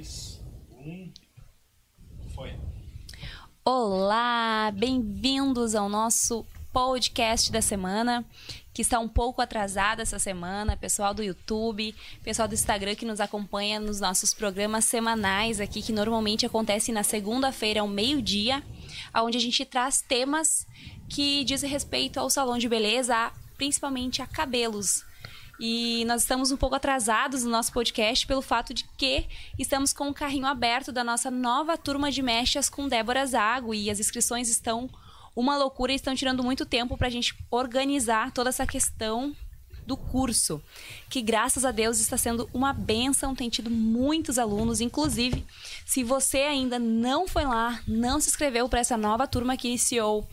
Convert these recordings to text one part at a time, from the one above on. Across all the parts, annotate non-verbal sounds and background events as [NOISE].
dois, um. Foi. Olá, bem-vindos ao nosso podcast da semana, que está um pouco atrasado essa semana. Pessoal do YouTube, pessoal do Instagram que nos acompanha nos nossos programas semanais aqui, que normalmente acontecem na segunda-feira ao meio-dia, onde a gente traz temas que dizem respeito ao salão de beleza, principalmente a cabelos. E nós estamos um pouco atrasados no nosso podcast pelo fato de que estamos com o carrinho aberto da nossa nova turma de mechas com Débora Zago. E as inscrições estão uma loucura e estão tirando muito tempo para a gente organizar toda essa questão do curso, que graças a Deus está sendo uma benção, tem tido muitos alunos, inclusive, se você ainda não foi lá, não se inscreveu para essa nova turma que iniciou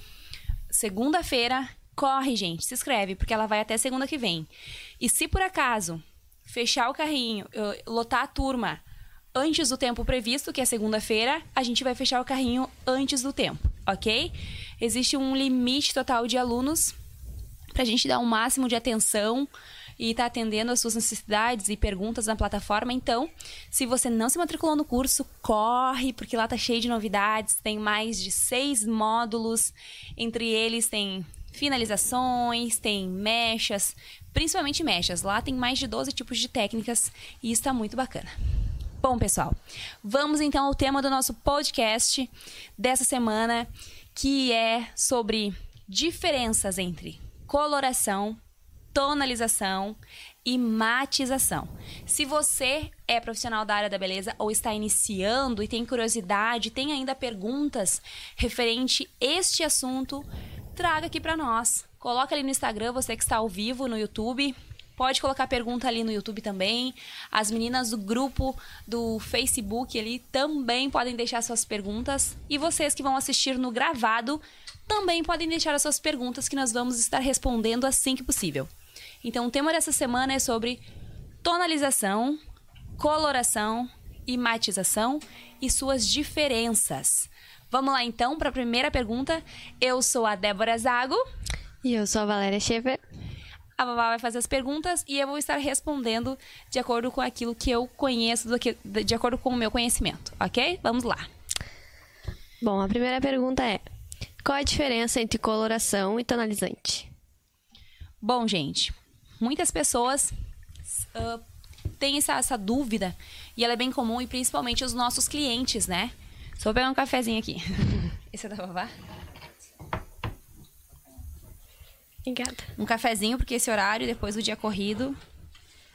segunda-feira, corre, gente, se inscreve, porque ela vai até segunda que vem. E se por acaso fechar o carrinho, lotar a turma antes do tempo previsto, que é segunda-feira, a gente vai fechar o carrinho antes do tempo, ok? Existe um limite total de alunos para a gente dar o um máximo de atenção e estar tá atendendo as suas necessidades e perguntas na plataforma. Então, se você não se matriculou no curso, corre, porque lá tá cheio de novidades. Tem mais de seis módulos, entre eles tem finalizações, tem mechas, principalmente mechas. Lá tem mais de 12 tipos de técnicas e está muito bacana. Bom, pessoal, vamos então ao tema do nosso podcast dessa semana, que é sobre diferenças entre coloração, tonalização e matização. Se você é profissional da área da beleza ou está iniciando e tem curiosidade, tem ainda perguntas referente este assunto, traga aqui para nós. Coloca ali no Instagram, você que está ao vivo no YouTube. Pode colocar pergunta ali no YouTube também. As meninas do grupo do Facebook ali também podem deixar suas perguntas. E vocês que vão assistir no gravado também podem deixar as suas perguntas que nós vamos estar respondendo assim que possível. Então, o tema dessa semana é sobre tonalização, coloração e matização e suas diferenças. Vamos lá então para a primeira pergunta. Eu sou a Débora Zago. E eu sou a Valéria Schaefer. A Vavá vai fazer as perguntas e eu vou estar respondendo de acordo com aquilo que eu conheço, de acordo com o meu conhecimento, ok? Vamos lá. Bom, a primeira pergunta é: qual a diferença entre coloração e tonalizante? Bom, gente, muitas pessoas uh, têm essa, essa dúvida e ela é bem comum e principalmente os nossos clientes, né? Só vou pegar um cafezinho aqui. [LAUGHS] Esse é da vovó? Obrigada. Um cafezinho, porque esse horário, depois do dia corrido,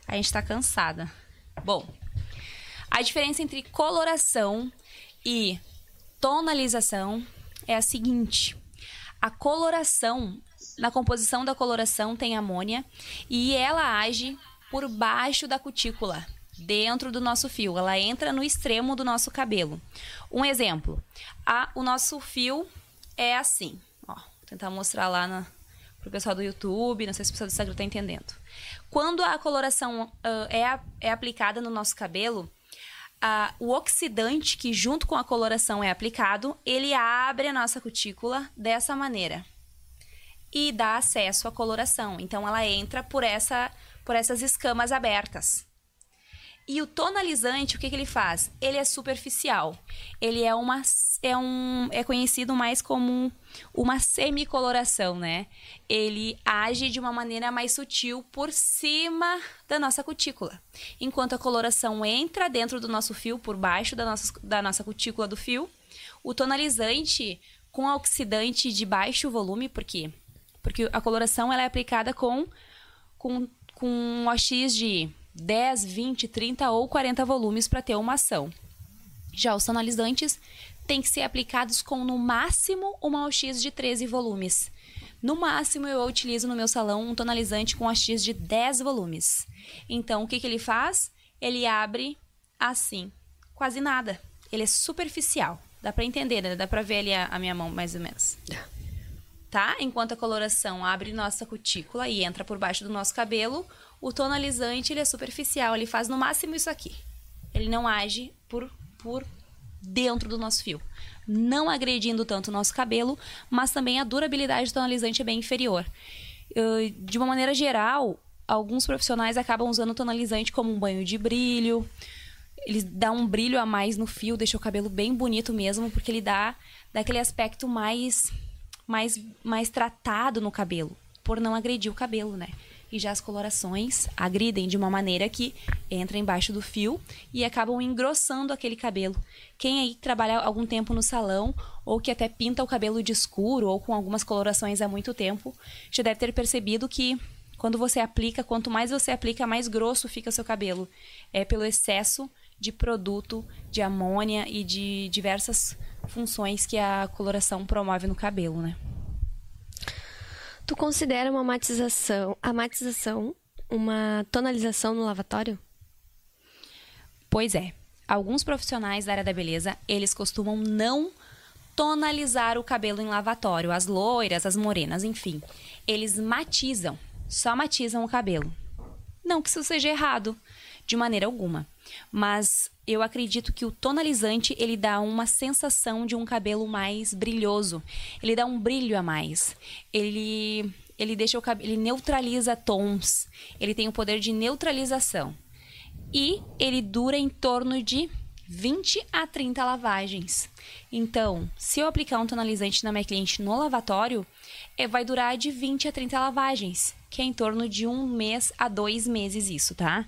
a gente tá cansada. Bom, a diferença entre coloração e tonalização é a seguinte: a coloração, na composição da coloração tem amônia e ela age por baixo da cutícula dentro do nosso fio. Ela entra no extremo do nosso cabelo. Um exemplo: a, o nosso fio é assim. Ó, vou tentar mostrar lá na, pro pessoal do YouTube. Não sei se o pessoal do Instagram está entendendo. Quando a coloração uh, é, é aplicada no nosso cabelo, uh, o oxidante que junto com a coloração é aplicado, ele abre a nossa cutícula dessa maneira e dá acesso à coloração. Então ela entra por essa por essas escamas abertas. E o tonalizante, o que, que ele faz? Ele é superficial. Ele é uma é um é conhecido mais como uma semicoloração, né? Ele age de uma maneira mais sutil por cima da nossa cutícula. Enquanto a coloração entra dentro do nosso fio por baixo da nossa, da nossa cutícula do fio, o tonalizante com oxidante de baixo volume, por quê? Porque a coloração ela é aplicada com com com um OX de 10, 20, 30 ou 40 volumes para ter uma ação. Já os tonalizantes têm que ser aplicados com no máximo uma OX de 13 volumes. No máximo eu utilizo no meu salão um tonalizante com OX de 10 volumes. Então o que, que ele faz? Ele abre assim, quase nada. Ele é superficial. Dá para entender, né? Dá para ver ali a, a minha mão mais ou menos tá? Enquanto a coloração abre nossa cutícula e entra por baixo do nosso cabelo, o tonalizante ele é superficial, ele faz no máximo isso aqui. Ele não age por, por dentro do nosso fio, não agredindo tanto o nosso cabelo, mas também a durabilidade do tonalizante é bem inferior. De uma maneira geral, alguns profissionais acabam usando o tonalizante como um banho de brilho, ele dá um brilho a mais no fio, deixa o cabelo bem bonito mesmo, porque ele dá, dá aquele aspecto mais, mais, mais tratado no cabelo, por não agredir o cabelo, né? E já as colorações agridem de uma maneira que entra embaixo do fio e acabam engrossando aquele cabelo. Quem aí trabalha algum tempo no salão ou que até pinta o cabelo de escuro ou com algumas colorações há muito tempo, já deve ter percebido que quando você aplica, quanto mais você aplica, mais grosso fica seu cabelo. É pelo excesso de produto, de amônia e de diversas funções que a coloração promove no cabelo, né? Tu considera uma matização, a matização uma tonalização no lavatório? Pois é. Alguns profissionais da área da beleza, eles costumam não tonalizar o cabelo em lavatório, as loiras, as morenas, enfim. Eles matizam, só matizam o cabelo. Não que isso seja errado, de maneira alguma. Mas eu acredito que o tonalizante ele dá uma sensação de um cabelo mais brilhoso. Ele dá um brilho a mais. Ele ele deixa o cabelo, ele neutraliza tons. Ele tem o poder de neutralização. E ele dura em torno de 20 a 30 lavagens. Então, se eu aplicar um tonalizante na minha cliente no lavatório, é, vai durar de 20 a 30 lavagens, que é em torno de um mês a dois meses isso, tá?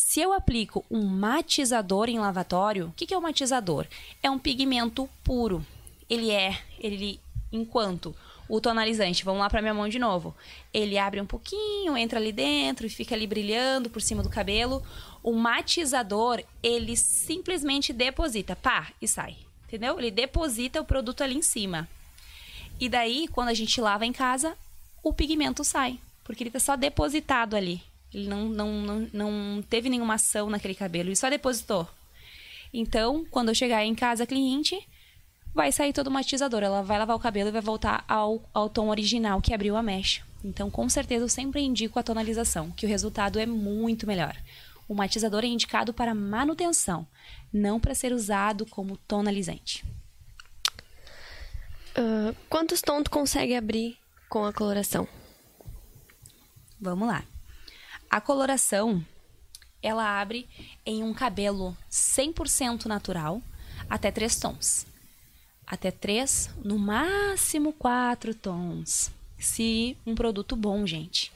Se eu aplico um matizador em lavatório, o que, que é um matizador? É um pigmento puro. Ele é, ele, enquanto o tonalizante, vamos lá para minha mão de novo. Ele abre um pouquinho, entra ali dentro e fica ali brilhando por cima do cabelo. O matizador, ele simplesmente deposita, pá, e sai. Entendeu? Ele deposita o produto ali em cima. E daí, quando a gente lava em casa, o pigmento sai, porque ele tá só depositado ali. Ele não, não, não, não teve nenhuma ação naquele cabelo, ele só depositou. Então, quando eu chegar em casa, a cliente vai sair todo matizador. Ela vai lavar o cabelo e vai voltar ao, ao tom original que abriu a mecha. Então, com certeza, eu sempre indico a tonalização, que o resultado é muito melhor. O matizador é indicado para manutenção, não para ser usado como tonalizante. Uh, quantos tons tu consegue abrir com a coloração? Vamos lá. A coloração, ela abre em um cabelo 100% natural até três tons. Até três, no máximo quatro tons. Se um produto bom, gente.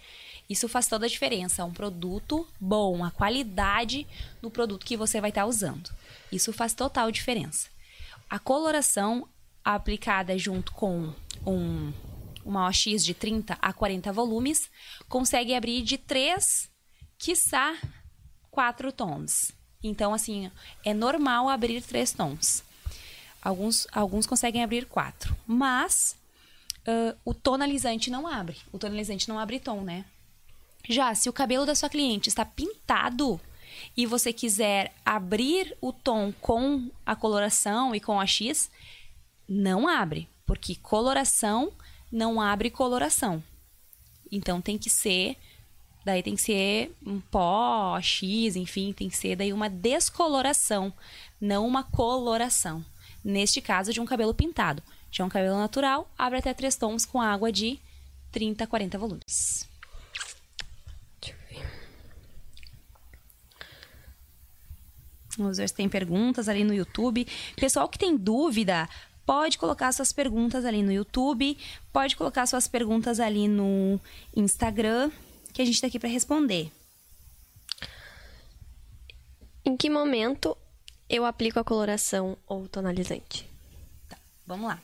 Isso faz toda a diferença. Um produto bom, a qualidade do produto que você vai estar tá usando. Isso faz total diferença. A coloração aplicada junto com um uma OX de 30 a 40 volumes, consegue abrir de 3, quiçá 4 tons. Então, assim, é normal abrir 3 tons. Alguns, alguns conseguem abrir 4. Mas uh, o tonalizante não abre. O tonalizante não abre tom, né? Já se o cabelo da sua cliente está pintado e você quiser abrir o tom com a coloração e com a X, não abre, porque coloração não abre coloração. Então tem que ser, daí tem que ser um pó, X, enfim, tem que ser daí uma descoloração, não uma coloração. Neste caso de um cabelo pintado. Já um cabelo natural, abre até três tons com água de 30 a 40 volumes. Vamos ver se tem perguntas ali no YouTube. Pessoal que tem dúvida, Pode colocar suas perguntas ali no YouTube, pode colocar suas perguntas ali no Instagram, que a gente está aqui para responder. Em que momento eu aplico a coloração ou tonalizante? Tá, vamos lá.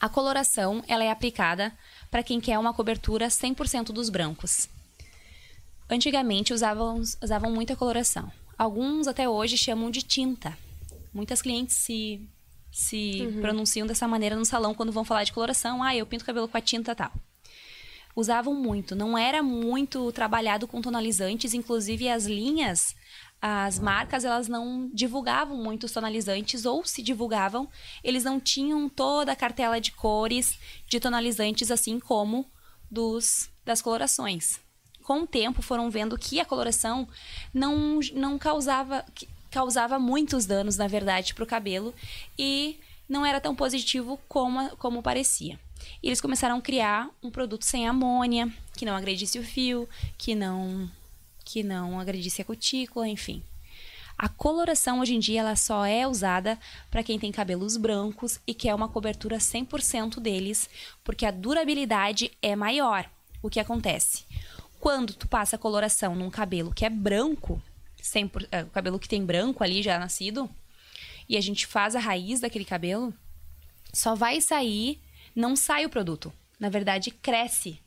A coloração, ela é aplicada para quem quer uma cobertura 100% dos brancos. Antigamente usavam, usavam muita coloração. Alguns até hoje chamam de tinta. Muitas clientes se se uhum. pronunciam dessa maneira no salão quando vão falar de coloração. Ah, eu pinto o cabelo com a tinta tal. Usavam muito, não era muito trabalhado com tonalizantes, inclusive as linhas, as marcas, elas não divulgavam muito os tonalizantes, ou se divulgavam, eles não tinham toda a cartela de cores de tonalizantes, assim como dos das colorações. Com o tempo, foram vendo que a coloração não, não causava causava muitos danos, na verdade, para o cabelo e não era tão positivo como, como parecia. E eles começaram a criar um produto sem amônia, que não agredisse o fio, que não que não agredisse a cutícula, enfim. A coloração hoje em dia ela só é usada para quem tem cabelos brancos e quer uma cobertura 100% deles, porque a durabilidade é maior. O que acontece? Quando tu passa coloração num cabelo que é branco, 100%, é, o cabelo que tem branco ali já nascido, e a gente faz a raiz daquele cabelo, só vai sair, não sai o produto. Na verdade, cresce.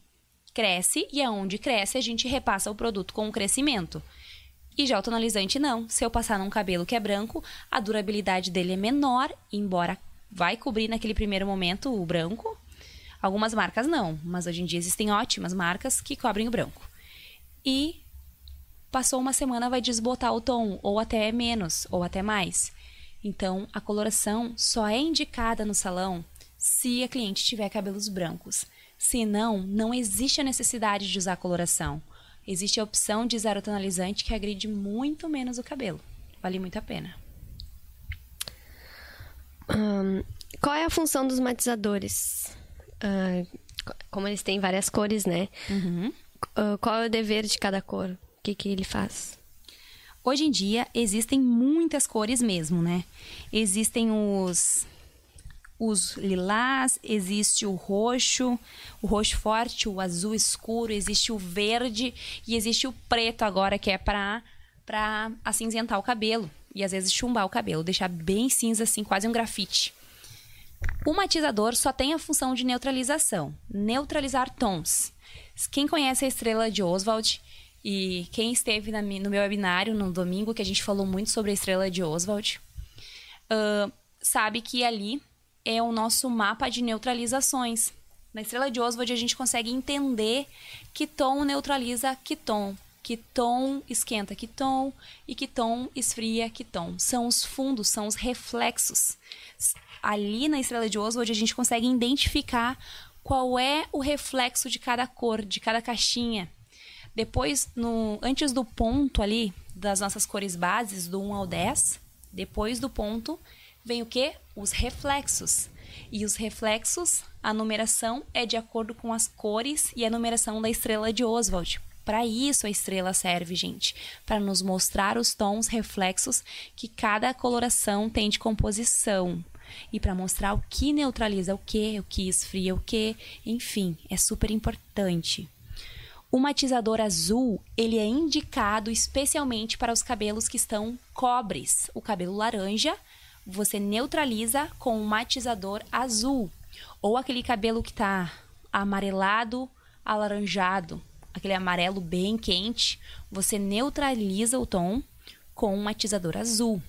Cresce e aonde cresce a gente repassa o produto com o crescimento. E já o tonalizante não. Se eu passar num cabelo que é branco, a durabilidade dele é menor, embora vai cobrir naquele primeiro momento o branco. Algumas marcas não, mas hoje em dia existem ótimas marcas que cobrem o branco. E passou uma semana vai desbotar o tom, ou até menos, ou até mais. Então, a coloração só é indicada no salão se a cliente tiver cabelos brancos. Se não, não existe a necessidade de usar coloração. Existe a opção de usar o tonalizante que agride muito menos o cabelo. Vale muito a pena. Um, qual é a função dos matizadores? Uh, como eles têm várias cores, né? Uhum. Uh, qual é o dever de cada cor? O que, que ele faz? Hoje em dia existem muitas cores mesmo, né? Existem os os lilás, existe o roxo, o roxo forte, o azul escuro, existe o verde e existe o preto agora que é para para acinzentar o cabelo e às vezes chumbar o cabelo, deixar bem cinza assim, quase um grafite. O matizador só tem a função de neutralização, neutralizar tons. Quem conhece a estrela de Oswald e quem esteve na, no meu webinário no domingo, que a gente falou muito sobre a estrela de Oswald, uh, sabe que ali é o nosso mapa de neutralizações. Na estrela de Oswald a gente consegue entender que tom neutraliza que tom, que tom esquenta que tom e que tom esfria que tom. São os fundos, são os reflexos. Ali na estrela de Oswald a gente consegue identificar qual é o reflexo de cada cor, de cada caixinha. Depois, no, antes do ponto ali, das nossas cores bases, do 1 ao 10, depois do ponto, vem o que? Os reflexos. E os reflexos, a numeração é de acordo com as cores e a numeração da estrela de Oswald. Para isso a estrela serve, gente, para nos mostrar os tons reflexos que cada coloração tem de composição e para mostrar o que neutraliza o que, o que esfria o que, enfim, é super importante. O matizador azul, ele é indicado especialmente para os cabelos que estão cobres. O cabelo laranja você neutraliza com um matizador azul. Ou aquele cabelo que está amarelado, alaranjado, aquele amarelo bem quente, você neutraliza o tom com um matizador azul.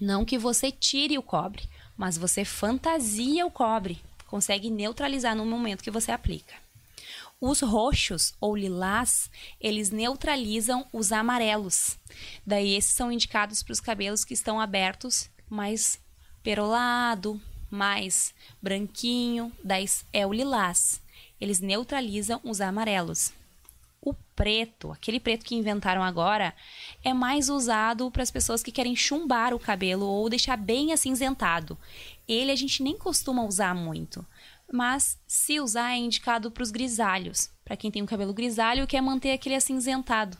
Não que você tire o cobre, mas você fantasia o cobre, consegue neutralizar no momento que você aplica. Os roxos ou lilás, eles neutralizam os amarelos. Daí esses são indicados para os cabelos que estão abertos mais perolado, mais branquinho, daí é o lilás. Eles neutralizam os amarelos. O preto, aquele preto que inventaram agora, é mais usado para as pessoas que querem chumbar o cabelo ou deixar bem acinzentado. Ele a gente nem costuma usar muito, mas se usar é indicado para os grisalhos, para quem tem o cabelo grisalho quer manter aquele acinzentado.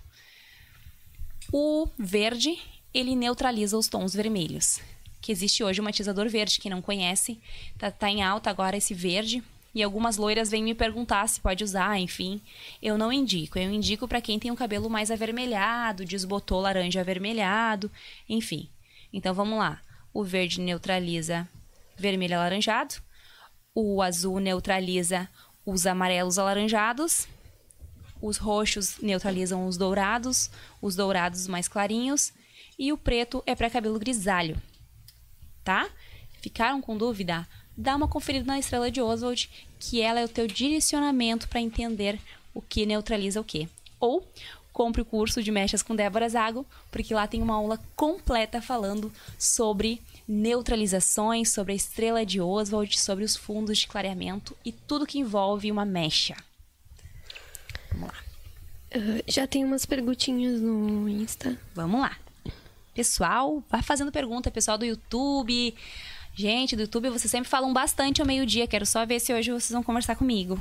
O verde, ele neutraliza os tons vermelhos que existe hoje o matizador verde. Quem não conhece, tá, tá em alta agora esse verde. E algumas loiras vêm me perguntar se pode usar, enfim. Eu não indico. Eu indico para quem tem o cabelo mais avermelhado, desbotou laranja avermelhado, enfim. Então vamos lá. O verde neutraliza vermelho alaranjado. O azul neutraliza os amarelos alaranjados. Os roxos neutralizam os dourados, os dourados mais clarinhos. E o preto é para cabelo grisalho tá? Ficaram com dúvida? Dá uma conferida na estrela de Oswald, que ela é o teu direcionamento para entender o que neutraliza o que. Ou compre o curso de mechas com Débora Zago, porque lá tem uma aula completa falando sobre neutralizações, sobre a estrela de Oswald, sobre os fundos de clareamento e tudo que envolve uma mecha. Vamos lá. Uh, já tem umas perguntinhas no Insta. Vamos lá. Pessoal, vai fazendo pergunta, pessoal do YouTube. Gente, do YouTube vocês sempre falam bastante ao meio-dia. Quero só ver se hoje vocês vão conversar comigo.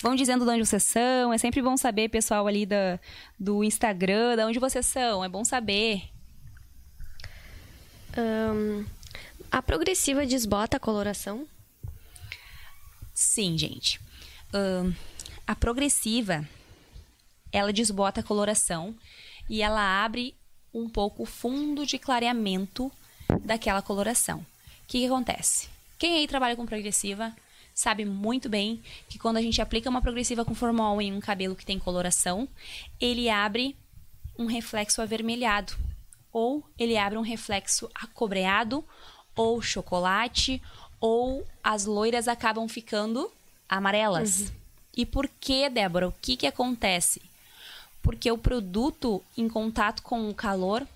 Vão dizendo de onde vocês são. É sempre bom saber, pessoal, ali da, do Instagram, de onde vocês são. É bom saber. Ahn, a progressiva desbota a coloração? Sim, gente. Ahn, a progressiva, ela desbota a coloração e ela abre um pouco o fundo de clareamento daquela coloração. O que, que acontece? Quem aí trabalha com progressiva sabe muito bem que quando a gente aplica uma progressiva com formol em um cabelo que tem coloração, ele abre um reflexo avermelhado ou ele abre um reflexo acobreado ou chocolate ou as loiras acabam ficando amarelas. E por que, Débora? O que que acontece? Porque o produto em contato com o calor,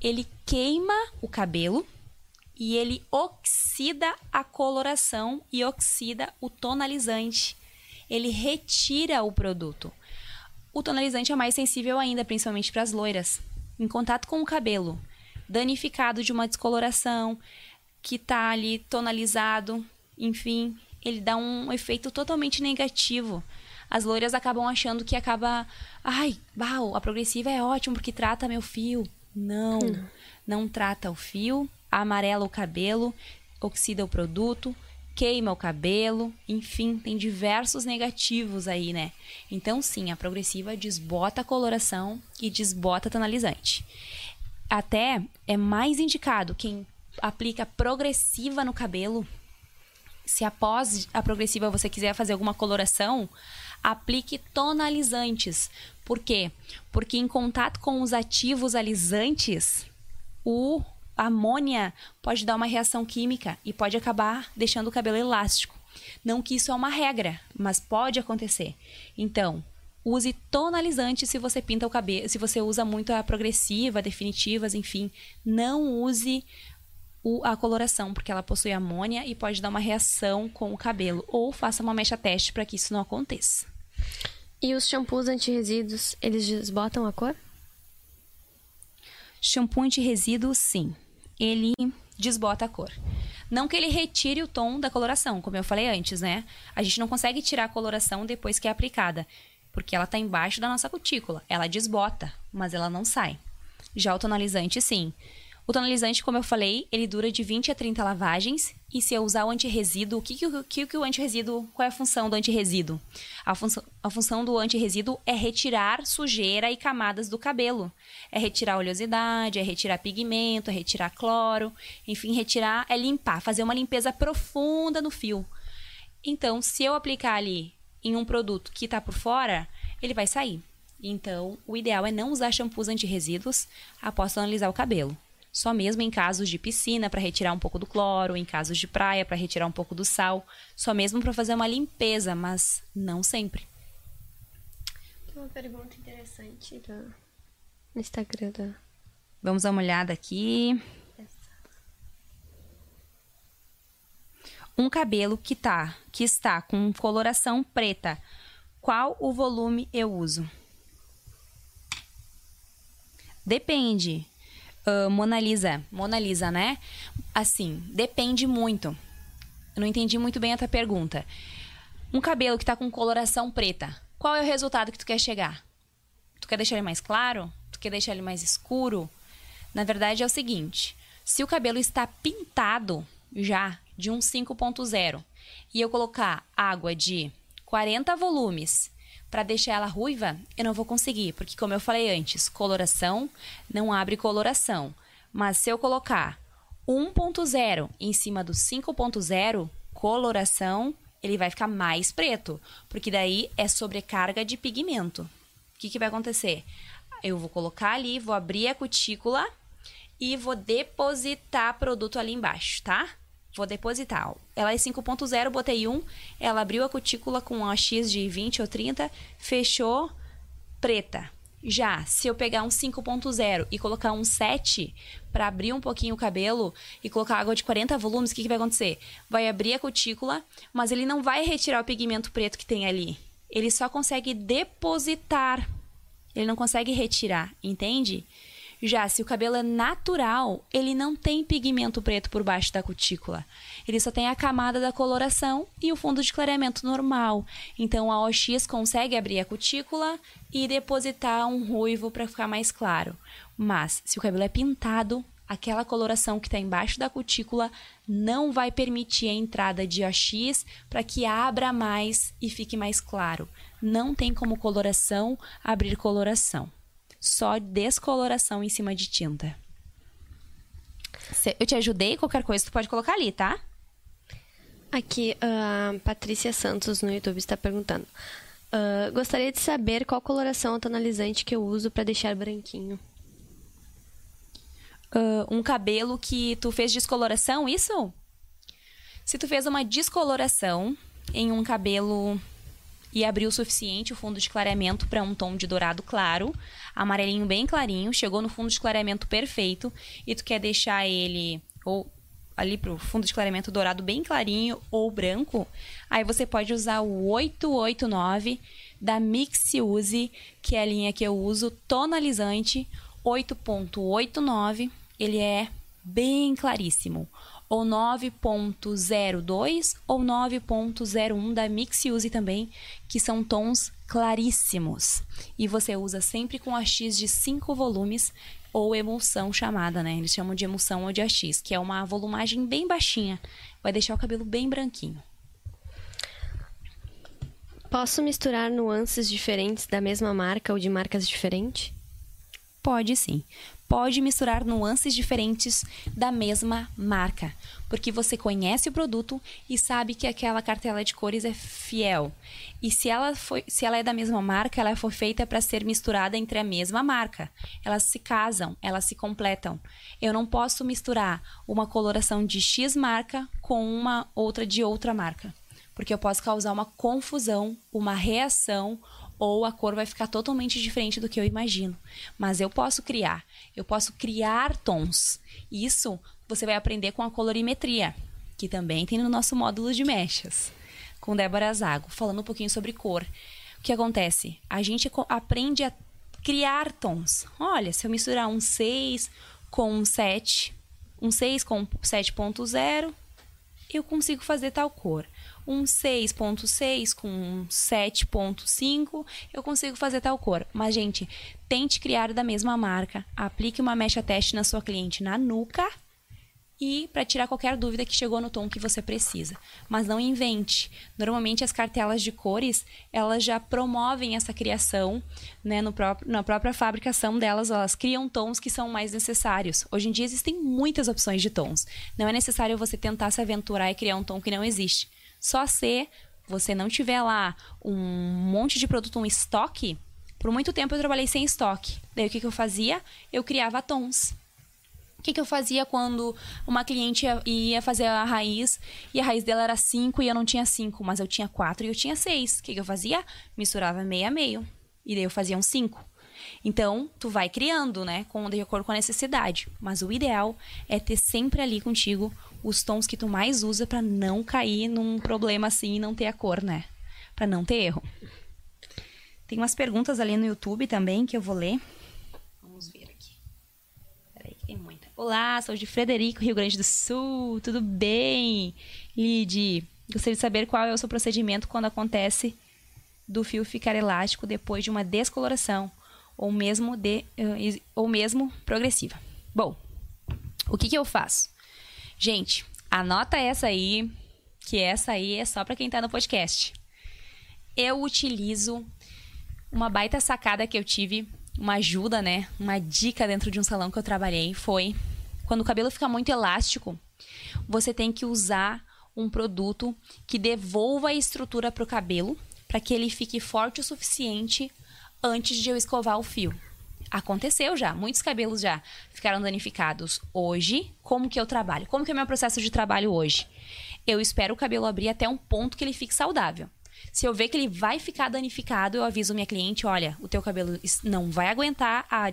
ele queima o cabelo e ele oxida a coloração e oxida o tonalizante. Ele retira o produto. O tonalizante é mais sensível ainda, principalmente para as loiras. Em contato com o cabelo, danificado de uma descoloração, que tá ali tonalizado, enfim, ele dá um efeito totalmente negativo. As loiras acabam achando que acaba, ai, uau, a progressiva é ótimo porque trata meu fio. Não, não trata o fio, amarela o cabelo, oxida o produto, queima o cabelo, enfim, tem diversos negativos aí, né? Então, sim, a progressiva desbota a coloração e desbota tonalizante. Até é mais indicado quem aplica progressiva no cabelo. Se após a progressiva você quiser fazer alguma coloração, aplique tonalizantes. Por quê? Porque em contato com os ativos alisantes, o amônia pode dar uma reação química e pode acabar deixando o cabelo elástico. Não que isso é uma regra, mas pode acontecer. Então, use tonalizante se você pinta o cabelo, se você usa muito a progressiva, definitivas, enfim, não use o- a coloração, porque ela possui amônia e pode dar uma reação com o cabelo. Ou faça uma mecha teste para que isso não aconteça. E os shampoos anti-resíduos, eles desbotam a cor? Shampoo anti-resíduo, sim. Ele desbota a cor. Não que ele retire o tom da coloração, como eu falei antes, né? A gente não consegue tirar a coloração depois que é aplicada, porque ela está embaixo da nossa cutícula. Ela desbota, mas ela não sai. Já o tonalizante, sim. O tonalizante, como eu falei, ele dura de 20 a 30 lavagens. E se eu usar o antirresíduo, o que, que, que, que o antirresíduo. Qual é a função do antirresíduo? A função, a função do antirresíduo é retirar sujeira e camadas do cabelo. É retirar oleosidade, é retirar pigmento, é retirar cloro, enfim, retirar é limpar, fazer uma limpeza profunda no fio. Então, se eu aplicar ali em um produto que está por fora, ele vai sair. Então, o ideal é não usar shampoos antirresíduos após tonalizar o cabelo. Só mesmo em casos de piscina para retirar um pouco do cloro, em casos de praia para retirar um pouco do sal, só mesmo para fazer uma limpeza, mas não sempre. Tem uma pergunta interessante do- no Instagram da... Vamos dar uma olhada aqui. Um cabelo que tá, que está com coloração preta. Qual o volume eu uso? Depende. Ah, Mona Lisa, Mona Lisa, né? Assim, depende muito. Eu não entendi muito bem a tua pergunta. Um cabelo que tá com coloração preta, qual é o resultado que tu quer chegar? Tu quer deixar ele mais claro? Tu quer deixar ele mais escuro? Na verdade é o seguinte: se o cabelo está pintado já de um 5.0 e eu colocar água de 40 volumes para deixar ela ruiva, eu não vou conseguir, porque como eu falei antes, coloração não abre coloração. Mas se eu colocar 1.0 em cima do 5.0, coloração, ele vai ficar mais preto, porque daí é sobrecarga de pigmento. O que, que vai acontecer? Eu vou colocar ali, vou abrir a cutícula e vou depositar produto ali embaixo, tá? Vou depositar. Ela é 5.0, botei 1, ela abriu a cutícula com um AX de 20 ou 30, fechou preta. Já, se eu pegar um 5.0 e colocar um 7 para abrir um pouquinho o cabelo e colocar água de 40 volumes, o que, que vai acontecer? Vai abrir a cutícula, mas ele não vai retirar o pigmento preto que tem ali. Ele só consegue depositar. Ele não consegue retirar, entende? Já se o cabelo é natural, ele não tem pigmento preto por baixo da cutícula. Ele só tem a camada da coloração e o fundo de clareamento normal. Então a OX consegue abrir a cutícula e depositar um ruivo para ficar mais claro. Mas se o cabelo é pintado, aquela coloração que está embaixo da cutícula não vai permitir a entrada de AX para que abra mais e fique mais claro. Não tem como coloração abrir coloração. Só descoloração em cima de tinta. Eu te ajudei? Qualquer coisa tu pode colocar ali, tá? Aqui, a Patrícia Santos no YouTube está perguntando. Uh, gostaria de saber qual coloração tonalizante que eu uso para deixar branquinho. Uh, um cabelo que tu fez descoloração, isso? Se tu fez uma descoloração em um cabelo e abriu o suficiente o fundo de clareamento para um tom de dourado claro, amarelinho bem clarinho, chegou no fundo de clareamento perfeito e tu quer deixar ele ou ali pro fundo de clareamento dourado bem clarinho ou branco, aí você pode usar o 889 da Mixiuse, que é a linha que eu uso, tonalizante 8.89, ele é bem claríssimo. Ou 9.02 ou 9.01 da Mixiuse também, que são tons claríssimos. E você usa sempre com a X de 5 volumes, ou emulsão chamada, né? Eles chamam de emulsão ou de AX, que é uma volumagem bem baixinha. Vai deixar o cabelo bem branquinho. Posso misturar nuances diferentes da mesma marca ou de marcas diferentes? Pode sim pode misturar nuances diferentes da mesma marca, porque você conhece o produto e sabe que aquela cartela de cores é fiel. E se ela, foi, se ela é da mesma marca, ela foi feita para ser misturada entre a mesma marca. Elas se casam, elas se completam. Eu não posso misturar uma coloração de X marca com uma outra de outra marca, porque eu posso causar uma confusão, uma reação ou a cor vai ficar totalmente diferente do que eu imagino. Mas eu posso criar, eu posso criar tons. Isso você vai aprender com a colorimetria, que também tem no nosso módulo de mechas, com Débora Zago, falando um pouquinho sobre cor. O que acontece? A gente aprende a criar tons. Olha, se eu misturar um 6 com um 7, um 6 com 7.0, eu consigo fazer tal cor um 6.6 com um 7.5, eu consigo fazer tal cor. Mas, gente, tente criar da mesma marca. Aplique uma mecha teste na sua cliente na nuca e para tirar qualquer dúvida que chegou no tom que você precisa. Mas não invente. Normalmente as cartelas de cores, elas já promovem essa criação, né, no próprio, na própria fabricação delas, elas criam tons que são mais necessários. Hoje em dia existem muitas opções de tons. Não é necessário você tentar se aventurar e criar um tom que não existe. Só se você não tiver lá um monte de produto, um estoque. Por muito tempo eu trabalhei sem estoque. Daí o que, que eu fazia? Eu criava tons. O que, que eu fazia quando uma cliente ia fazer a raiz e a raiz dela era 5 e eu não tinha 5, mas eu tinha 4 e eu tinha 6? O que, que eu fazia? Misturava meio a meio. E daí eu fazia um 5. Então, tu vai criando, né? Com, de acordo com a necessidade. Mas o ideal é ter sempre ali contigo os tons que tu mais usa para não cair num problema assim e não ter a cor, né? Para não ter erro. Tem umas perguntas ali no YouTube também que eu vou ler. Vamos ver aqui. Peraí, que tem muita. Olá, sou de Frederico, Rio Grande do Sul. Tudo bem? Lid, gostaria de saber qual é o seu procedimento quando acontece do fio ficar elástico depois de uma descoloração ou mesmo de eh, ou mesmo progressiva. Bom, o que, que eu faço? Gente, anota essa aí, que essa aí é só para quem tá no podcast. Eu utilizo uma baita sacada que eu tive, uma ajuda, né? Uma dica dentro de um salão que eu trabalhei foi quando o cabelo fica muito elástico, você tem que usar um produto que devolva a estrutura para o cabelo para que ele fique forte o suficiente antes de eu escovar o fio. Aconteceu já, muitos cabelos já ficaram danificados. Hoje, como que eu trabalho? Como que é o meu processo de trabalho hoje? Eu espero o cabelo abrir até um ponto que ele fique saudável. Se eu ver que ele vai ficar danificado, eu aviso minha cliente, olha, o teu cabelo não vai aguentar a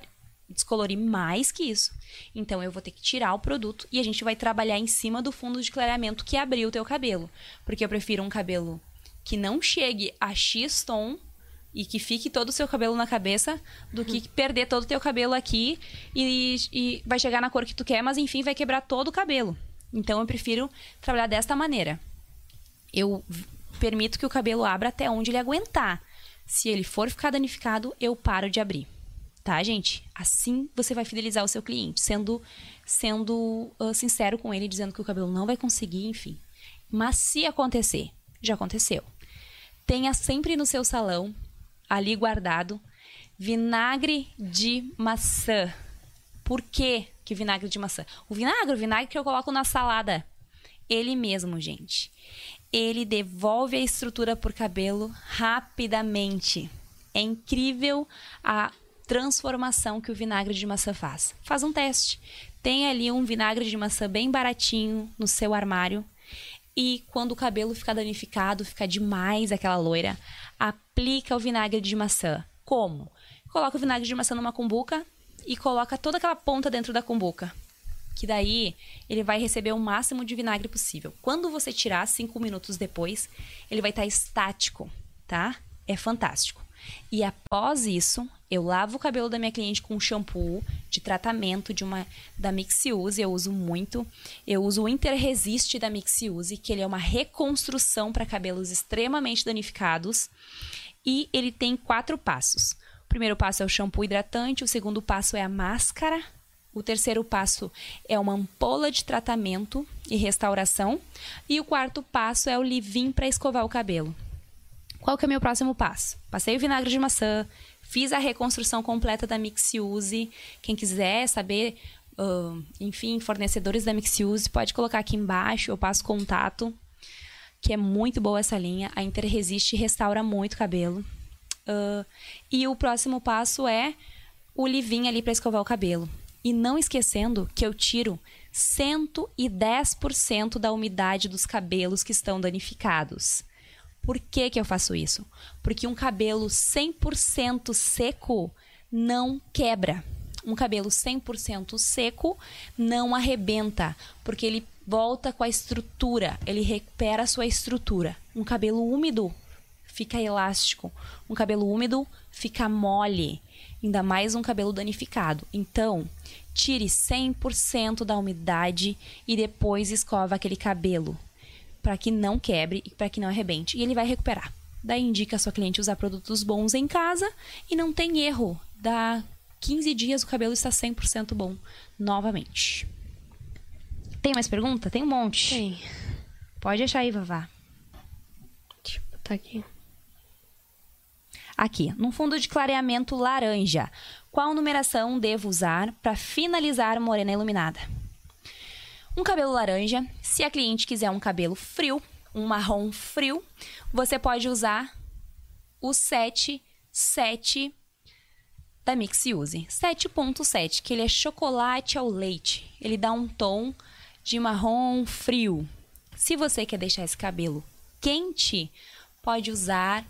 descolorir mais que isso. Então eu vou ter que tirar o produto e a gente vai trabalhar em cima do fundo de clareamento que abriu o teu cabelo, porque eu prefiro um cabelo que não chegue a X tom e que fique todo o seu cabelo na cabeça do que perder todo o teu cabelo aqui e, e vai chegar na cor que tu quer, mas enfim vai quebrar todo o cabelo. Então eu prefiro trabalhar desta maneira. Eu permito que o cabelo abra até onde ele aguentar. Se ele for ficar danificado, eu paro de abrir. tá, gente? Assim você vai fidelizar o seu cliente, sendo, sendo uh, sincero com ele, dizendo que o cabelo não vai conseguir, enfim. Mas se acontecer, já aconteceu. Tenha sempre no seu salão, ali guardado, vinagre de maçã. Por que, que vinagre de maçã? O vinagre, o vinagre que eu coloco na salada. Ele mesmo, gente. Ele devolve a estrutura por cabelo rapidamente. É incrível a transformação que o vinagre de maçã faz. Faz um teste. Tem ali um vinagre de maçã bem baratinho no seu armário. E quando o cabelo ficar danificado, fica demais aquela loira, aplica o vinagre de maçã. Como? Coloca o vinagre de maçã numa cumbuca e coloca toda aquela ponta dentro da cumbuca. Que daí ele vai receber o máximo de vinagre possível. Quando você tirar, cinco minutos depois, ele vai estar tá estático, tá? É fantástico. E após isso, eu lavo o cabelo da minha cliente com shampoo de tratamento de uma da Mixiuse, eu uso muito. Eu uso o Interresist da Mixiuse, que ele é uma reconstrução para cabelos extremamente danificados. E ele tem quatro passos. O primeiro passo é o shampoo hidratante, o segundo passo é a máscara, o terceiro passo é uma ampola de tratamento e restauração, e o quarto passo é o leave-in para escovar o cabelo. Qual que é o meu próximo passo? Passei o vinagre de maçã, fiz a reconstrução completa da Mixiuse. Quem quiser saber, uh, enfim, fornecedores da Mixiuse, pode colocar aqui embaixo, eu passo contato, que é muito boa essa linha. A Interresiste restaura muito cabelo. Uh, e o próximo passo é o livinho ali para escovar o cabelo. E não esquecendo que eu tiro 110% da umidade dos cabelos que estão danificados. Por que, que eu faço isso? Porque um cabelo 100% seco não quebra. Um cabelo 100% seco não arrebenta, porque ele volta com a estrutura, ele recupera a sua estrutura. Um cabelo úmido fica elástico. Um cabelo úmido fica mole, ainda mais um cabelo danificado. Então, tire 100% da umidade e depois escova aquele cabelo para que não quebre e para que não arrebente. E ele vai recuperar. Daí indica a sua cliente usar produtos bons em casa e não tem erro. Dá 15 dias o cabelo está 100% bom novamente. Tem mais pergunta? Tem um monte. Tem. Pode achar aí, Vavá. Deixa eu botar aqui. Aqui, num fundo de clareamento laranja, qual numeração devo usar para finalizar morena iluminada? Um cabelo laranja, se a cliente quiser um cabelo frio, um marrom frio, você pode usar o 77 da Mixiuse. 7.7, que ele é chocolate ao leite. Ele dá um tom de marrom frio. Se você quer deixar esse cabelo quente, pode usar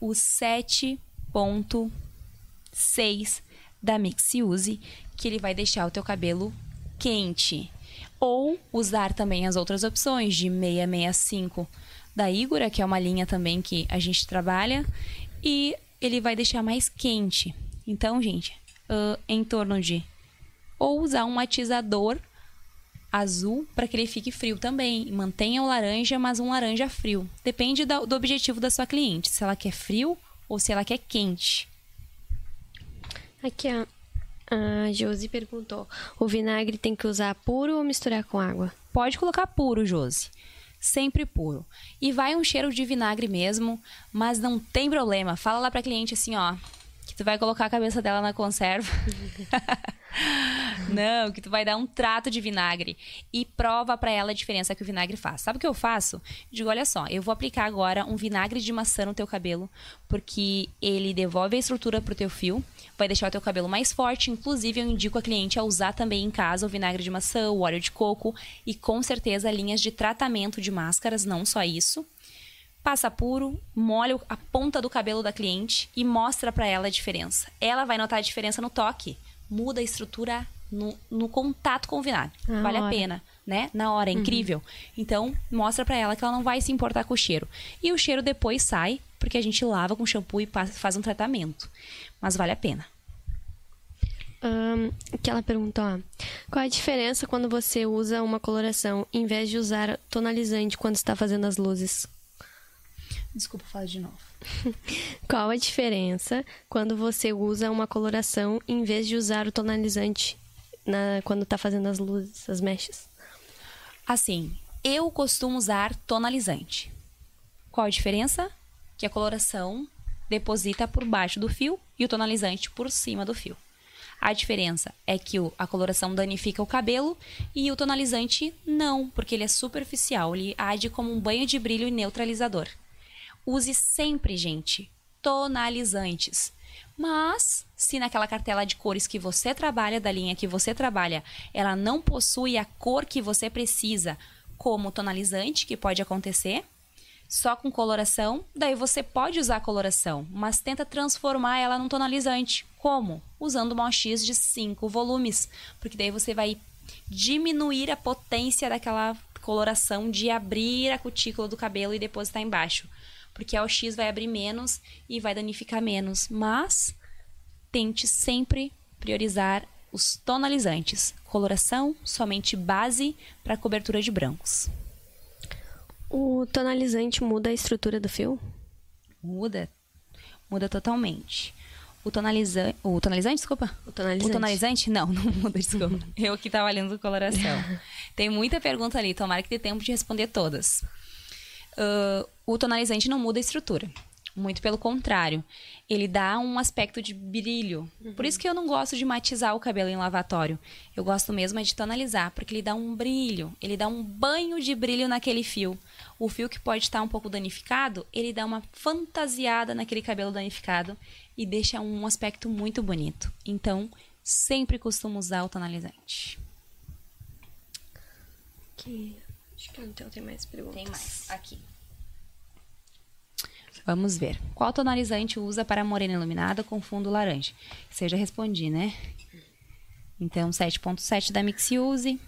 o 7.6 da Mixiuse, que ele vai deixar o teu cabelo quente. Ou usar também as outras opções de 665 da Igora, que é uma linha também que a gente trabalha, e ele vai deixar mais quente. Então, gente, uh, em torno de ou usar um matizador azul para que ele fique frio também. Mantenha o laranja, mas um laranja frio. Depende do, do objetivo da sua cliente, se ela quer frio ou se ela quer quente. Aqui, ó. A Josi perguntou: o vinagre tem que usar puro ou misturar com água? Pode colocar puro, Josi. Sempre puro. E vai um cheiro de vinagre mesmo, mas não tem problema. Fala lá pra cliente assim, ó, que tu vai colocar a cabeça dela na conserva. [LAUGHS] [LAUGHS] Não, que tu vai dar um trato de vinagre e prova para ela a diferença que o vinagre faz. Sabe o que eu faço? Digo, olha só, eu vou aplicar agora um vinagre de maçã no teu cabelo, porque ele devolve a estrutura pro teu fio, vai deixar o teu cabelo mais forte. Inclusive, eu indico a cliente a usar também em casa o vinagre de maçã, o óleo de coco e com certeza linhas de tratamento de máscaras, não só isso passa puro, molha a ponta do cabelo da cliente e mostra para ela a diferença. Ela vai notar a diferença no toque muda a estrutura no, no contato com o vinagre. Na vale hora. a pena, né? Na hora, é incrível. Então, mostra pra ela que ela não vai se importar com o cheiro. E o cheiro depois sai, porque a gente lava com shampoo e passa- faz um tratamento. Mas vale a pena. Ahn, que ela perguntou, ó, qual a diferença quando você usa uma coloração em vez de usar tonalizante quando está fazendo as luzes? Desculpa, fala de novo. [LAUGHS] Qual a diferença quando você usa uma coloração em vez de usar o tonalizante na, quando tá fazendo as luzes, as mechas? Assim, eu costumo usar tonalizante. Qual a diferença? Que a coloração deposita por baixo do fio e o tonalizante por cima do fio. A diferença é que a coloração danifica o cabelo e o tonalizante não, porque ele é superficial, ele age como um banho de brilho neutralizador. Use sempre, gente, tonalizantes. Mas, se naquela cartela de cores que você trabalha, da linha que você trabalha, ela não possui a cor que você precisa, como tonalizante, que pode acontecer, só com coloração, daí você pode usar coloração, mas tenta transformar ela num tonalizante. Como? Usando uma OX de 5 volumes, porque daí você vai diminuir a potência daquela coloração de abrir a cutícula do cabelo e depositar embaixo. Porque a OX vai abrir menos e vai danificar menos, mas tente sempre priorizar os tonalizantes. Coloração somente base para cobertura de brancos. O tonalizante muda a estrutura do fio? Muda. Muda totalmente. O tonalizante. O tonalizante, desculpa? O tonalizante. O tonalizante? Não, [LAUGHS] não muda, desculpa. Eu aqui tava lendo coloração. [LAUGHS] Tem muita pergunta ali, tomara que dê tempo de responder todas. Uh, o tonalizante não muda a estrutura. Muito pelo contrário. Ele dá um aspecto de brilho. Uhum. Por isso que eu não gosto de matizar o cabelo em lavatório. Eu gosto mesmo é de tonalizar, porque ele dá um brilho. Ele dá um banho de brilho naquele fio. O fio que pode estar um pouco danificado, ele dá uma fantasiada naquele cabelo danificado e deixa um aspecto muito bonito. Então, sempre costumo usar o tonalizante. Aqui. Não tem mais perguntas. Tem mais. Aqui. Vamos ver. Qual tonalizante usa para morena iluminada com fundo laranja? Já respondi, né? Então, 7.7 da Mixiuse,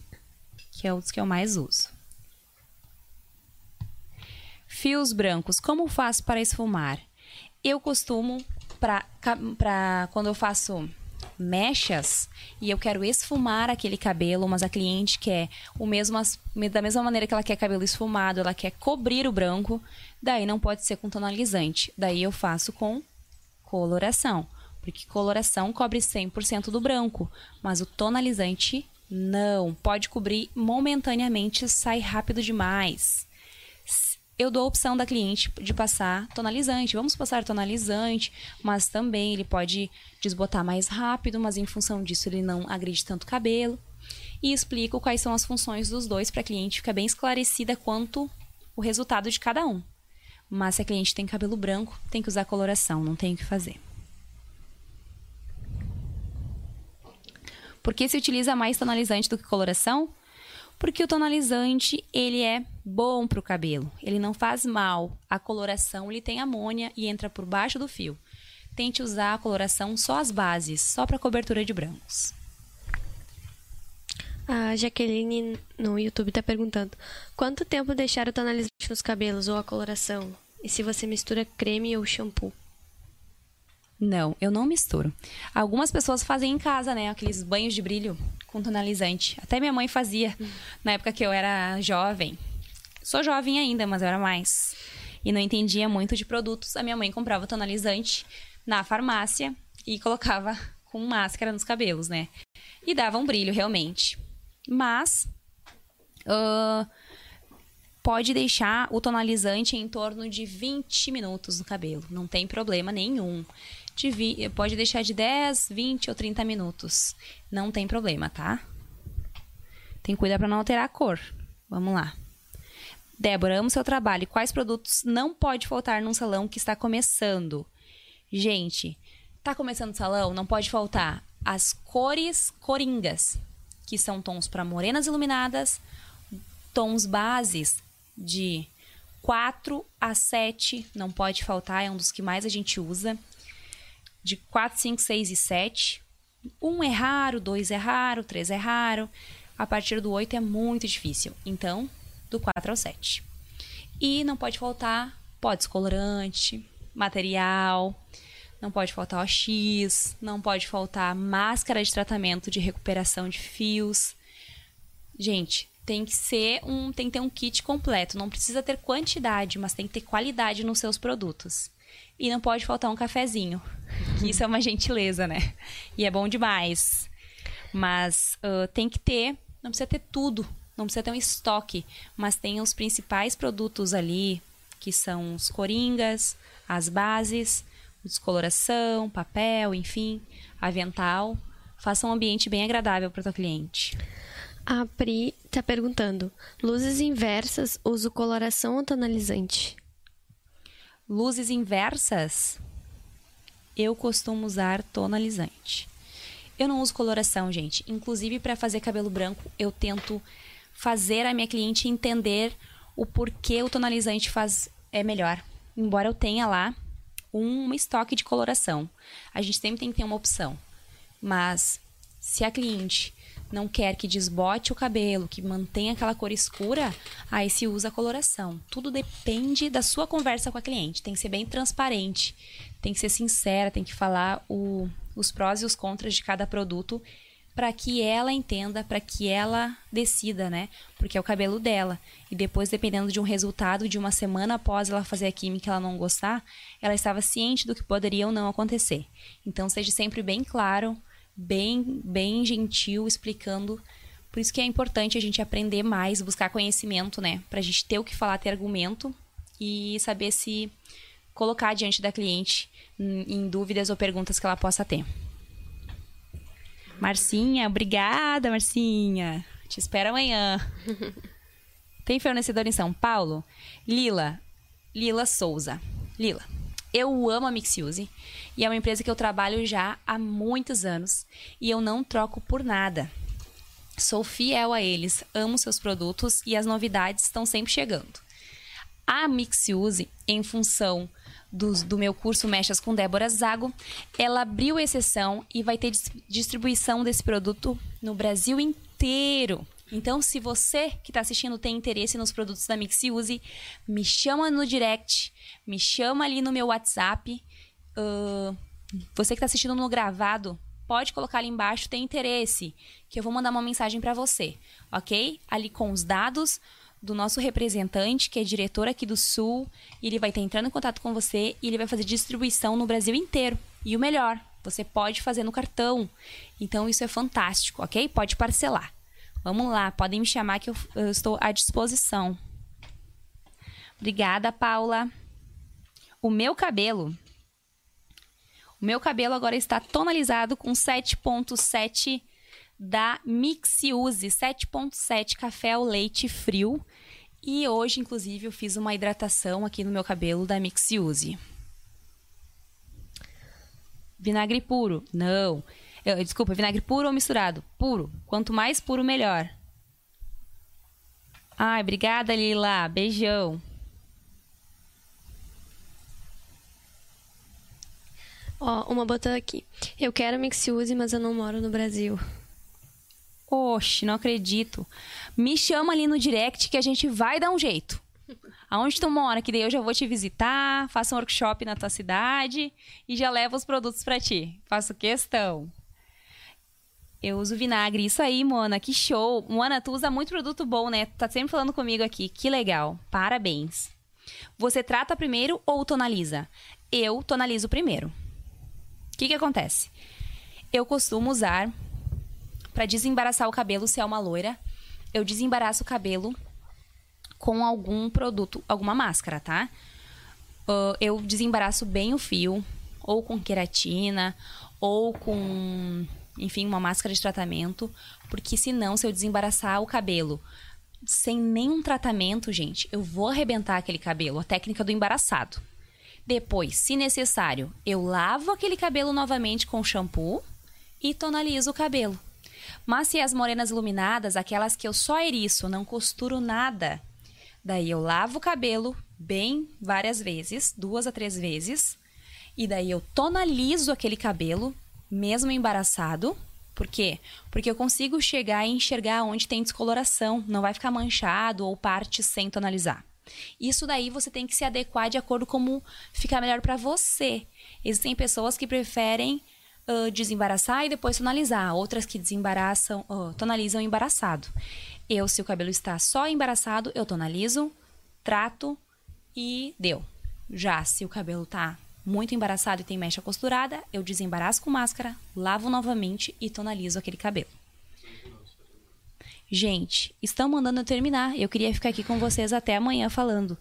que é o que eu mais uso. Fios brancos, como faço para esfumar? Eu costumo, para quando eu faço mechas e eu quero esfumar aquele cabelo, mas a cliente quer o mesmo da mesma maneira que ela quer cabelo esfumado, ela quer cobrir o branco, daí não pode ser com tonalizante. Daí eu faço com coloração, porque coloração cobre 100% do branco, mas o tonalizante não, pode cobrir momentaneamente, sai rápido demais eu dou a opção da cliente de passar tonalizante. Vamos passar tonalizante, mas também ele pode desbotar mais rápido, mas em função disso ele não agride tanto o cabelo. E explico quais são as funções dos dois para a cliente ficar bem esclarecida quanto o resultado de cada um. Mas se a cliente tem cabelo branco, tem que usar coloração, não tem o que fazer. Por que se utiliza mais tonalizante do que coloração? Porque o tonalizante, ele é bom para o cabelo, ele não faz mal. A coloração, ele tem amônia e entra por baixo do fio. Tente usar a coloração só as bases, só para cobertura de brancos. A Jaqueline no YouTube está perguntando: quanto tempo deixar o tonalizante nos cabelos ou a coloração? E se você mistura creme ou shampoo? Não, eu não misturo. Algumas pessoas fazem em casa, né? Aqueles banhos de brilho com tonalizante. Até minha mãe fazia uhum. na época que eu era jovem. Sou jovem ainda, mas eu era mais. E não entendia muito de produtos. A minha mãe comprava tonalizante na farmácia e colocava com máscara nos cabelos, né? E dava um brilho realmente. Mas uh, pode deixar o tonalizante em torno de 20 minutos no cabelo. Não tem problema nenhum de pode deixar de 10, 20 ou 30 minutos. Não tem problema, tá? Tem que cuidar para não alterar a cor. Vamos lá. Débora, amo seu trabalho. Quais produtos não pode faltar num salão que está começando? Gente, tá começando o salão? Não pode faltar as cores coringas, que são tons para morenas iluminadas, tons bases de 4 a 7, não pode faltar, é um dos que mais a gente usa de 4, 5, 6 e 7. Um é raro, dois é raro, três é raro. A partir do 8 é muito difícil. Então, do 4 ao 7. E não pode faltar pó descolorante, material, não pode faltar OX, não pode faltar máscara de tratamento de recuperação de fios. Gente, tem que ser um, tem que ter um kit completo. Não precisa ter quantidade, mas tem que ter qualidade nos seus produtos. E não pode faltar um cafezinho. [LAUGHS] Isso é uma gentileza, né? E é bom demais. Mas uh, tem que ter, não precisa ter tudo, não precisa ter um estoque, mas tem os principais produtos ali, que são os coringas, as bases, descoloração, papel, enfim, avental. Faça um ambiente bem agradável para o teu cliente. A Pri está perguntando: luzes inversas, uso coloração ou tonalizante? Luzes inversas, eu costumo usar tonalizante. Eu não uso coloração, gente. Inclusive, para fazer cabelo branco, eu tento fazer a minha cliente entender o porquê o tonalizante faz é melhor. Embora eu tenha lá um estoque de coloração. A gente sempre tem que ter uma opção. Mas se a cliente não quer que desbote o cabelo, que mantenha aquela cor escura, aí se usa a coloração. Tudo depende da sua conversa com a cliente. Tem que ser bem transparente, tem que ser sincera, tem que falar o, os prós e os contras de cada produto para que ela entenda, para que ela decida, né? Porque é o cabelo dela. E depois, dependendo de um resultado de uma semana após ela fazer a química e ela não gostar, ela estava ciente do que poderia ou não acontecer. Então, seja sempre bem claro bem, bem gentil, explicando. Por isso que é importante a gente aprender mais, buscar conhecimento, né? Pra gente ter o que falar, ter argumento e saber se colocar diante da cliente em dúvidas ou perguntas que ela possa ter. Marcinha, obrigada, Marcinha. Te espero amanhã. [LAUGHS] Tem fornecedor em São Paulo? Lila. Lila Souza. Lila. Eu amo a Mixiuse e é uma empresa que eu trabalho já há muitos anos e eu não troco por nada. Sou fiel a eles, amo seus produtos e as novidades estão sempre chegando. A Mixiuse, em função do, do meu curso Mechas com Débora Zago, ela abriu exceção e vai ter distribuição desse produto no Brasil inteiro. Então, se você que está assistindo tem interesse nos produtos da Mixiuse, me chama no direct, me chama ali no meu WhatsApp. Uh, você que está assistindo no gravado, pode colocar ali embaixo, tem interesse, que eu vou mandar uma mensagem para você, ok? Ali com os dados do nosso representante, que é diretor aqui do Sul, e ele vai estar entrando em contato com você e ele vai fazer distribuição no Brasil inteiro. E o melhor, você pode fazer no cartão. Então isso é fantástico, ok? Pode parcelar. Vamos lá, podem me chamar que eu, eu estou à disposição. Obrigada, Paula. O meu cabelo. O meu cabelo agora está tonalizado com 7.7 da Mixiuse, 7.7 café ao leite frio. E hoje, inclusive, eu fiz uma hidratação aqui no meu cabelo da Mixiuse. Vinagre puro? Não. Desculpa, vinagre puro ou misturado? Puro. Quanto mais puro, melhor. Ai, obrigada, Lila. Beijão. Ó, uma botou aqui. Eu quero Mixiuse, mas eu não moro no Brasil. Oxe, não acredito. Me chama ali no direct que a gente vai dar um jeito. [LAUGHS] Aonde tu mora? Que daí eu já vou te visitar, faço um workshop na tua cidade e já levo os produtos para ti. Faço questão. Eu uso vinagre. Isso aí, Mona, que show. Mona, tu usa muito produto bom, né? Tá sempre falando comigo aqui. Que legal. Parabéns. Você trata primeiro ou tonaliza? Eu tonalizo primeiro. O que que acontece? Eu costumo usar para desembaraçar o cabelo se é uma loira. Eu desembaraço o cabelo com algum produto, alguma máscara, tá? Uh, eu desembaraço bem o fio, ou com queratina, ou com, enfim, uma máscara de tratamento, porque senão, se eu desembaraçar o cabelo sem nenhum tratamento, gente, eu vou arrebentar aquele cabelo, a técnica do embaraçado. Depois, se necessário, eu lavo aquele cabelo novamente com shampoo e tonalizo o cabelo. Mas se as morenas iluminadas, aquelas que eu só eriço, não costuro nada, daí eu lavo o cabelo bem várias vezes, duas a três vezes, e daí eu tonalizo aquele cabelo, mesmo embaraçado. Por quê? Porque eu consigo chegar e enxergar onde tem descoloração, não vai ficar manchado ou partes sem tonalizar. Isso daí você tem que se adequar de acordo com como ficar melhor para você. Existem pessoas que preferem uh, desembaraçar e depois tonalizar, outras que desembaraçam, uh, tonalizam embaraçado. Eu, se o cabelo está só embaraçado, eu tonalizo, trato e deu. Já se o cabelo tá muito embaraçado e tem mecha costurada, eu desembaraço com máscara, lavo novamente e tonalizo aquele cabelo. Gente, estão mandando eu terminar. Eu queria ficar aqui com vocês até amanhã falando.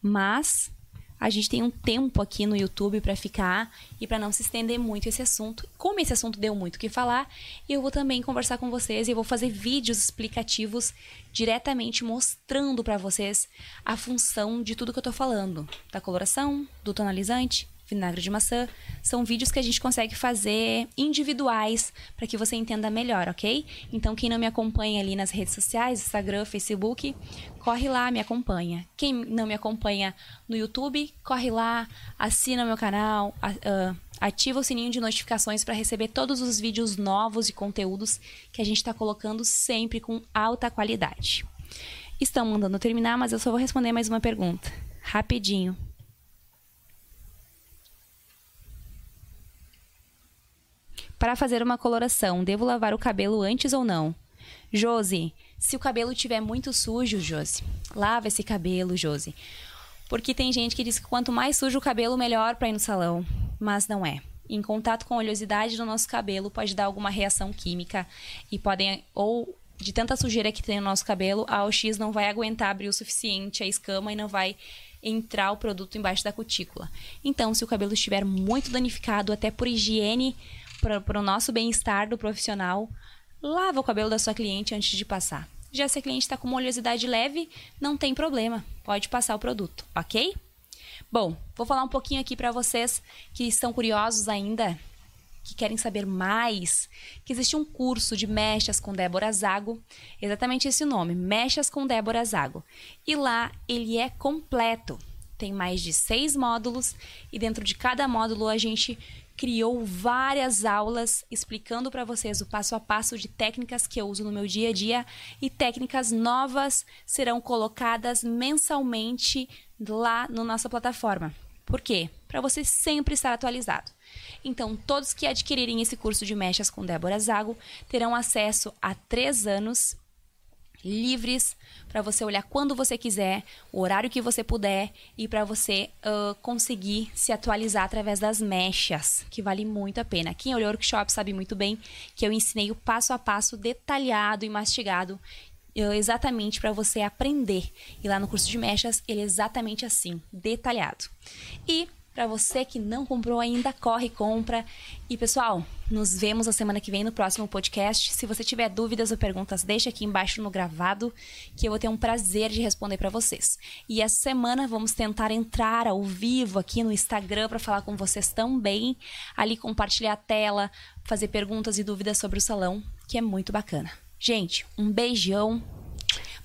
Mas a gente tem um tempo aqui no YouTube para ficar e para não se estender muito esse assunto. Como esse assunto deu muito o que falar, eu vou também conversar com vocês e vou fazer vídeos explicativos diretamente mostrando para vocês a função de tudo que eu tô falando, da coloração, do tonalizante, vinagre de maçã. São vídeos que a gente consegue fazer individuais para que você entenda melhor, ok? Então, quem não me acompanha ali nas redes sociais, Instagram, Facebook, corre lá, me acompanha. Quem não me acompanha no YouTube, corre lá, assina meu canal, ativa o sininho de notificações para receber todos os vídeos novos e conteúdos que a gente está colocando sempre com alta qualidade. Estão mandando terminar, mas eu só vou responder mais uma pergunta, rapidinho. Para fazer uma coloração, devo lavar o cabelo antes ou não? Josi, se o cabelo estiver muito sujo, Josi, lava esse cabelo, Josi. Porque tem gente que diz que quanto mais sujo o cabelo, melhor para ir no salão. Mas não é. Em contato com a oleosidade do nosso cabelo, pode dar alguma reação química e podem. Ou de tanta sujeira que tem no nosso cabelo, a OX não vai aguentar abrir o suficiente a escama e não vai entrar o produto embaixo da cutícula. Então, se o cabelo estiver muito danificado, até por higiene para o nosso bem-estar do profissional, lava o cabelo da sua cliente antes de passar. Já se a cliente está com uma oleosidade leve, não tem problema, pode passar o produto, ok? Bom, vou falar um pouquinho aqui para vocês que estão curiosos ainda, que querem saber mais, que existe um curso de mechas com Débora Zago, exatamente esse nome, Mechas com Débora Zago. E lá ele é completo, tem mais de seis módulos e dentro de cada módulo a gente criou várias aulas explicando para vocês o passo a passo de técnicas que eu uso no meu dia a dia e técnicas novas serão colocadas mensalmente lá na nossa plataforma. Por quê? Para você sempre estar atualizado. Então, todos que adquirirem esse curso de mechas com Débora Zago terão acesso a três anos livres para você olhar quando você quiser, o horário que você puder e para você uh, conseguir se atualizar através das mechas, que vale muito a pena. Quem olhou o workshop sabe muito bem que eu ensinei o passo a passo detalhado e mastigado exatamente para você aprender. E lá no curso de mechas, ele é exatamente assim, detalhado. E para você que não comprou ainda, corre, compra. E pessoal, nos vemos na semana que vem no próximo podcast. Se você tiver dúvidas ou perguntas, deixa aqui embaixo no gravado, que eu vou ter um prazer de responder para vocês. E essa semana vamos tentar entrar ao vivo aqui no Instagram para falar com vocês também, ali compartilhar a tela, fazer perguntas e dúvidas sobre o salão, que é muito bacana. Gente, um beijão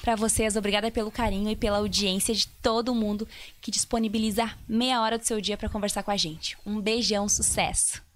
para vocês. Obrigada pelo carinho e pela audiência de todo mundo que disponibiliza meia hora do seu dia para conversar com a gente. Um beijão, sucesso!